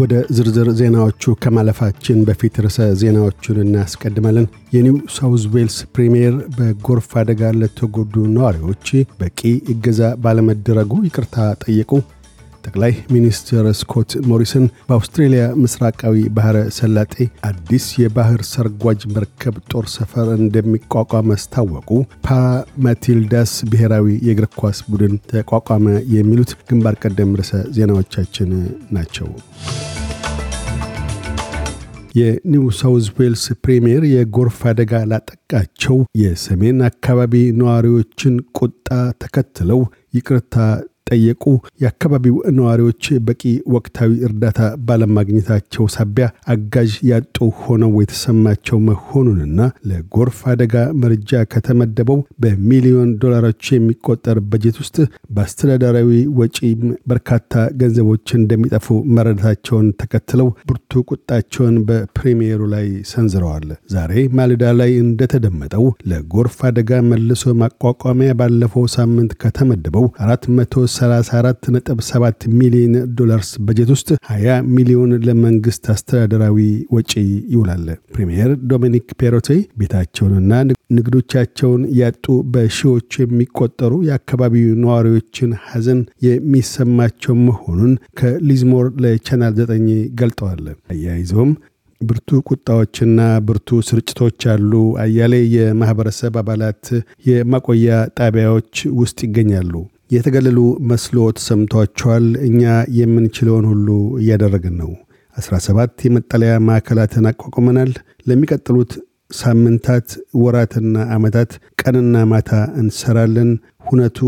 ወደ ዝርዝር ዜናዎቹ ከማለፋችን በፊት ርዕሰ ዜናዎቹን እናስቀድማለን። የኒው ሳውዝ ዌልስ ፕሪምየር በጎርፍ አደጋ ለተጎዱ ነዋሪዎች በቂ እገዛ ባለመደረጉ ይቅርታ ጠየቁ። ጠቅላይ ሚኒስትር ስኮት ሞሪሰን በአውስትሬልያ ምስራቃዊ ባህረ ሰላጤ አዲስ የባህር ሰርጓጅ መርከብ ጦር ሰፈር እንደሚቋቋም አስታወቁ። ፓራማቲልዳስ ብሔራዊ የእግር ኳስ ቡድን ተቋቋመ። የሚሉት ግንባር ቀደም ርዕሰ ዜናዎቻችን ናቸው። የኒው ሳውዝ ዌልስ ፕሪምየር የጎርፍ አደጋ ላጠቃቸው የሰሜን አካባቢ ነዋሪዎችን ቁጣ ተከትለው ይቅርታ ጠየቁ። የአካባቢው ነዋሪዎች በቂ ወቅታዊ እርዳታ ባለማግኘታቸው ሳቢያ አጋዥ ያጡ ሆነው የተሰማቸው መሆኑንና ለጎርፍ አደጋ መርጃ ከተመደበው በሚሊዮን ዶላሮች የሚቆጠር በጀት ውስጥ በአስተዳደራዊ ወጪም በርካታ ገንዘቦች እንደሚጠፉ መረዳታቸውን ተከትለው ብርቱ ቁጣቸውን በፕሪሚየሩ ላይ ሰንዝረዋል። ዛሬ ማልዳ ላይ እንደተደመጠው ለጎርፍ አደጋ መልሶ ማቋቋሚያ ባለፈው ሳምንት ከተመደበው 4 34.7 ሚሊዮን ዶላርስ በጀት ውስጥ 20 ሚሊዮን ለመንግስት አስተዳደራዊ ወጪ ይውላል። ፕሪምየር ዶሚኒክ ፔሮቴት ቤታቸውንና ንግዶቻቸውን ያጡ በሺዎች የሚቆጠሩ የአካባቢው ነዋሪዎችን ሐዘን የሚሰማቸው መሆኑን ከሊዝሞር ለቻናል 9 ገልጠዋል። አያይዘውም ብርቱ ቁጣዎችና ብርቱ ስርጭቶች አሉ። አያሌ የማህበረሰብ አባላት የማቆያ ጣቢያዎች ውስጥ ይገኛሉ። የተገለሉ መስሎ ተሰምቷቸዋል። እኛ የምንችለውን ሁሉ እያደረግን ነው። 17 የመጠለያ ማዕከላትን አቋቁመናል። ለሚቀጥሉት ሳምንታት፣ ወራትና ዓመታት ቀንና ማታ እንሰራለን። ሁነቱ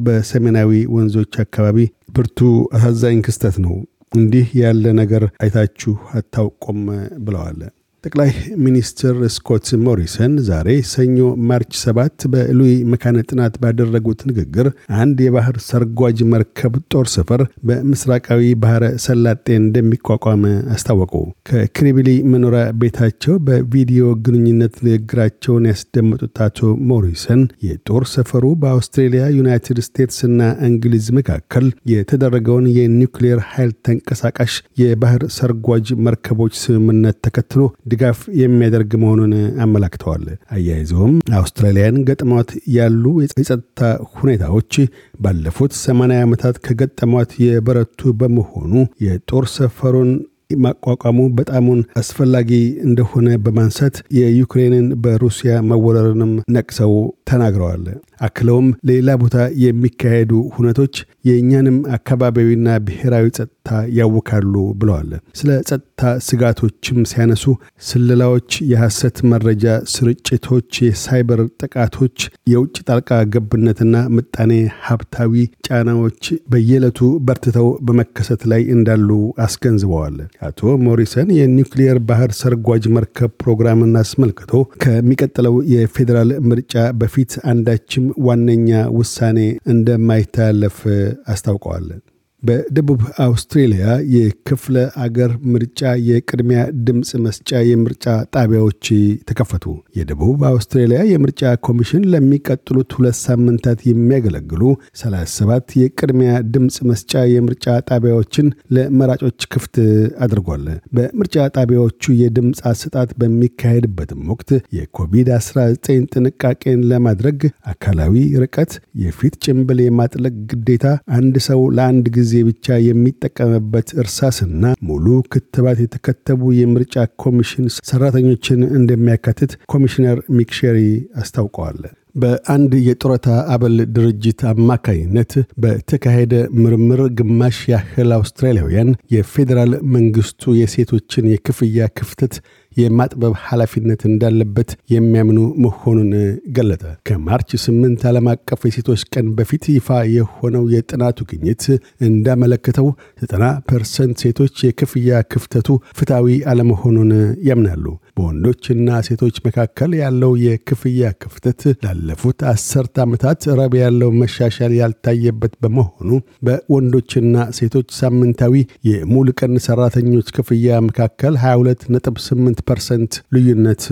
በሰሜናዊ ወንዞች አካባቢ ብርቱ አሳዛኝ ክስተት ነው። እንዲህ ያለ ነገር አይታችሁ አታውቁም ብለዋል። ጠቅላይ ሚኒስትር ስኮት ሞሪሰን ዛሬ ሰኞ ማርች 7 በሉዊ መካነ ጥናት ባደረጉት ንግግር አንድ የባህር ሰርጓጅ መርከብ ጦር ሰፈር በምስራቃዊ ባህረ ሰላጤ እንደሚቋቋም አስታወቁ። ከክሪቢሊ መኖሪያ ቤታቸው በቪዲዮ ግንኙነት ንግግራቸውን ያስደመጡት አቶ ሞሪሰን የጦር ሰፈሩ በአውስትሬልያ፣ ዩናይትድ ስቴትስ እና እንግሊዝ መካከል የተደረገውን የኒውክሌር ኃይል ተንቀሳቃሽ የባህር ሰርጓጅ መርከቦች ስምምነት ተከትሎ ድጋፍ የሚያደርግ መሆኑን አመላክተዋል። አያይዘውም አውስትራሊያን ገጥሟት ያሉ የጸጥታ ሁኔታዎች ባለፉት 80 ዓመታት ከገጠሟት የበረቱ በመሆኑ የጦር ሰፈሩን ማቋቋሙ በጣሙን አስፈላጊ እንደሆነ በማንሳት የዩክሬንን በሩሲያ መወረርንም ነቅሰው ተናግረዋል። አክለውም ሌላ ቦታ የሚካሄዱ ሁነቶች የእኛንም አካባቢያዊና ብሔራዊ ጸጥታ ያውካሉ ብለዋል። ስለ ጸጥታ ስጋቶችም ሲያነሱ ስለላዎች፣ የሐሰት መረጃ ስርጭቶች፣ የሳይበር ጥቃቶች፣ የውጭ ጣልቃ ገብነትና ምጣኔ ሀብታዊ ጫናዎች በየዕለቱ በርትተው በመከሰት ላይ እንዳሉ አስገንዝበዋል። አቶ ሞሪሰን የኒውክሊየር ባህር ሰርጓጅ መርከብ ፕሮግራምን አስመልክቶ ከሚቀጥለው የፌዴራል ምርጫ በፊት አንዳችም ዋነኛ ውሳኔ እንደማይተላለፍ አስታውቀዋል። በደቡብ አውስትሬልያ የክፍለ አገር ምርጫ የቅድሚያ ድምፅ መስጫ የምርጫ ጣቢያዎች ተከፈቱ። የደቡብ አውስትሬልያ የምርጫ ኮሚሽን ለሚቀጥሉት ሁለት ሳምንታት የሚያገለግሉ 37 የቅድሚያ ድምፅ መስጫ የምርጫ ጣቢያዎችን ለመራጮች ክፍት አድርጓል። በምርጫ ጣቢያዎቹ የድምፅ አሰጣት በሚካሄድበትም ወቅት የኮቪድ-19 ጥንቃቄን ለማድረግ አካላዊ ርቀት፣ የፊት ጭንብል የማጥለቅ ግዴታ፣ አንድ ሰው ለአንድ ጊዜ ጊዜ ብቻ የሚጠቀምበት እርሳስና ሙሉ ክትባት የተከተቡ የምርጫ ኮሚሽን ሰራተኞችን እንደሚያካትት ኮሚሽነር ሚክሼሪ አስታውቀዋል። በአንድ የጡረታ አበል ድርጅት አማካይነት በተካሄደ ምርምር ግማሽ ያህል አውስትራሊያውያን የፌዴራል መንግስቱ የሴቶችን የክፍያ ክፍተት የማጥበብ ኃላፊነት እንዳለበት የሚያምኑ መሆኑን ገለጠ። ከማርች ስምንት ዓለም አቀፍ የሴቶች ቀን በፊት ይፋ የሆነው የጥናቱ ግኝት እንዳመለከተው 90 ፐርሰንት ሴቶች የክፍያ ክፍተቱ ፍትሐዊ አለመሆኑን ያምናሉ። በወንዶችና ሴቶች መካከል ያለው የክፍያ ክፍተት ላለፉት አስርት ዓመታት ረብ ያለው መሻሻል ያልታየበት በመሆኑ በወንዶችና ሴቶች ሳምንታዊ የሙሉ ቀን ሰራተኞች ክፍያ መካከል 22.8 ፐርሰንት ልዩነት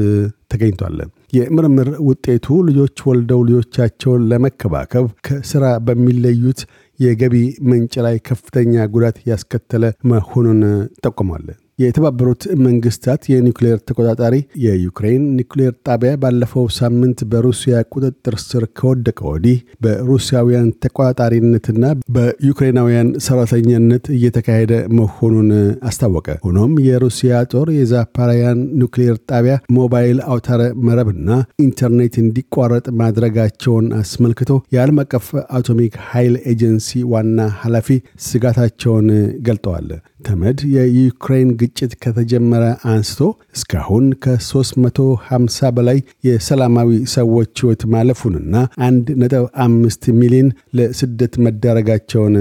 ተገኝቷል። የምርምር ውጤቱ ልጆች ወልደው ልጆቻቸውን ለመከባከብ ከስራ በሚለዩት የገቢ ምንጭ ላይ ከፍተኛ ጉዳት ያስከተለ መሆኑን ጠቁሟል። የተባበሩት መንግስታት የኒውክሌር ተቆጣጣሪ የዩክሬን ኒውክሌር ጣቢያ ባለፈው ሳምንት በሩሲያ ቁጥጥር ስር ከወደቀ ወዲህ በሩሲያውያን ተቆጣጣሪነትና በዩክሬናውያን ሰራተኛነት እየተካሄደ መሆኑን አስታወቀ። ሆኖም የሩሲያ ጦር የዛፖሪዢያን ኒውክሌር ጣቢያ ሞባይል አውታረ መረብና ኢንተርኔት እንዲቋረጥ ማድረጋቸውን አስመልክቶ የዓለም አቀፍ አቶሚክ ኃይል ኤጀንሲ ዋና ኃላፊ ስጋታቸውን ገልጠዋል። ተመድ የዩክሬን ግጭት ከተጀመረ አንስቶ እስካሁን ከ350 በላይ የሰላማዊ ሰዎች ሕይወት ማለፉንና አንድ ነጥብ አምስት ሚሊዮን ለስደት መዳረጋቸውን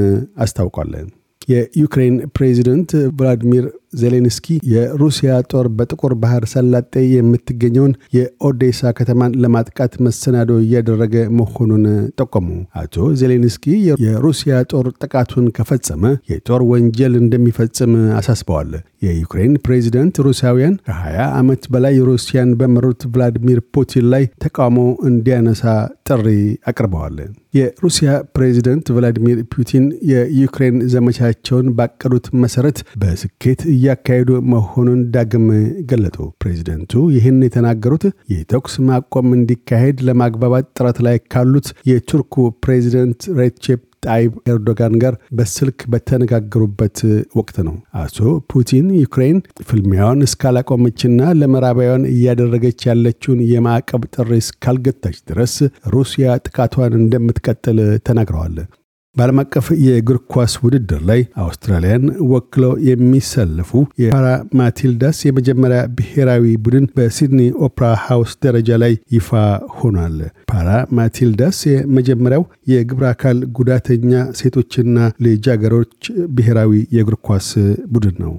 አስታውቋል። የዩክሬን ፕሬዚደንት ቭላዲሚር ዜሌንስኪ የሩሲያ ጦር በጥቁር ባህር ሰላጤ የምትገኘውን የኦዴሳ ከተማን ለማጥቃት መሰናዶ እያደረገ መሆኑን ጠቆሙ። አቶ ዜሌንስኪ የሩሲያ ጦር ጥቃቱን ከፈጸመ የጦር ወንጀል እንደሚፈጽም አሳስበዋል። የዩክሬን ፕሬዚደንት ሩሲያውያን ከ20 ዓመት በላይ ሩሲያን በመሩት ቭላዲሚር ፑቲን ላይ ተቃውሞ እንዲያነሳ ጥሪ አቅርበዋል። የሩሲያ ፕሬዚደንት ቭላዲሚር ፑቲን የዩክሬን ዘመቻቸውን ባቀዱት መሰረት በስኬት እያካሄዱ መሆኑን ዳግም ገለጡ። ፕሬዚደንቱ ይህን የተናገሩት የተኩስ ማቆም እንዲካሄድ ለማግባባት ጥረት ላይ ካሉት የቱርኩ ፕሬዚደንት ሬቼፕ ጣይብ ኤርዶጋን ጋር በስልክ በተነጋገሩበት ወቅት ነው። አቶ ፑቲን ዩክሬን ፍልሚያውን እስካላቆመችና ለምዕራባውያን እያደረገች ያለችውን የማዕቀብ ጥሪ እስካልገታች ድረስ ሩሲያ ጥቃቷን እንደምትቀጥል ተናግረዋል። በዓለም አቀፍ የእግር ኳስ ውድድር ላይ አውስትራሊያን ወክለው የሚሰለፉ የፓራ ማቲልዳስ የመጀመሪያ ብሔራዊ ቡድን በሲድኒ ኦፕራ ሃውስ ደረጃ ላይ ይፋ ሆኗል። ፓራ ማቲልዳስ የመጀመሪያው የግብረ አካል ጉዳተኛ ሴቶችና ልጃገሮች ብሔራዊ የእግር ኳስ ቡድን ነው።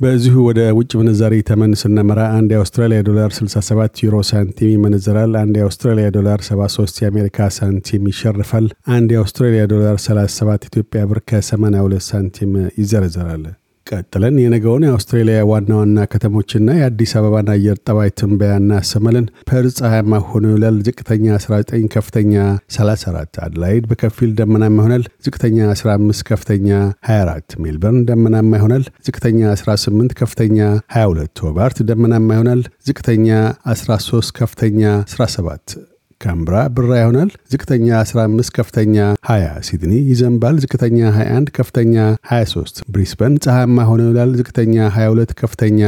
በዚሁ ወደ ውጭ ምንዛሪ ተመን ስናመራ አንድ የአውስትራሊያ ዶላር 67 ዩሮ ሳንቲም ይመነዘራል። አንድ የአውስትራሊያ ዶላር 73 የአሜሪካ ሳንቲም ይሸርፋል። አንድ የአውስትራሊያ ዶላር 37 ኢትዮጵያ ብር ከ82 ሳንቲም ይዘረዘራል። ቀጥለን የነገውን የአውስትሬሊያ ዋና ዋና ከተሞችና የአዲስ አበባን አየር ጠባይ ትንበያ እናሰማለን። ፐርዝ ፀሐያማ ሆኖ ይውላል። ዝቅተኛ 19፣ ከፍተኛ 34። አድላይድ በከፊል ደመናማ ይሆናል። ዝቅተኛ 15፣ ከፍተኛ 24። ሜልበርን ደመናማ ይሆናል። ዝቅተኛ 18፣ ከፍተኛ 22። ሆባርት ደመናማ ይሆናል። ዝቅተኛ 13፣ ከፍተኛ 17። ካምብራ ብራ ይሆናል። ዝቅተኛ 15 ከፍተኛ 20። ሲድኒ ይዘንባል። ዝቅተኛ 21 ከፍተኛ 23። ብሪስበን ፀሐያማ ሆኖ ይውላል። ዝቅተኛ 22 ከፍተኛ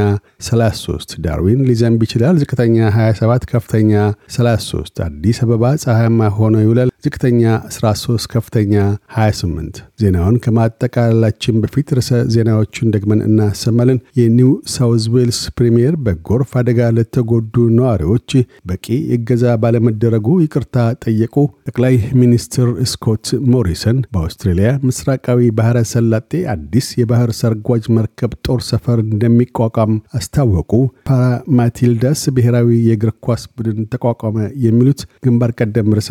33። ዳርዊን ሊዘንብ ይችላል። ዝቅተኛ 27 ከፍተኛ 33። አዲስ አበባ ፀሐያማ ሆኖ ይውላል። ዝቅተኛ 13 ከፍተኛ 28። ዜናውን ከማጠቃላላችን በፊት ርዕሰ ዜናዎቹን ደግመን እናሰማለን። የኒው ሳውዝ ዌልስ ፕሪምየር በጎርፍ አደጋ ለተጎዱ ነዋሪዎች በቂ እገዛ ባለመደረጉ ይቅርታ ጠየቁ። ጠቅላይ ሚኒስትር ስኮት ሞሪሰን በአውስትሬልያ ምስራቃዊ ባህረ ሰላጤ አዲስ የባህር ሰርጓጅ መርከብ ጦር ሰፈር እንደሚቋቋም አስታወቁ። ፓራማቲልዳስ ብሔራዊ የእግር ኳስ ቡድን ተቋቋመ። የሚሉት ግንባር ቀደም ርዕሰ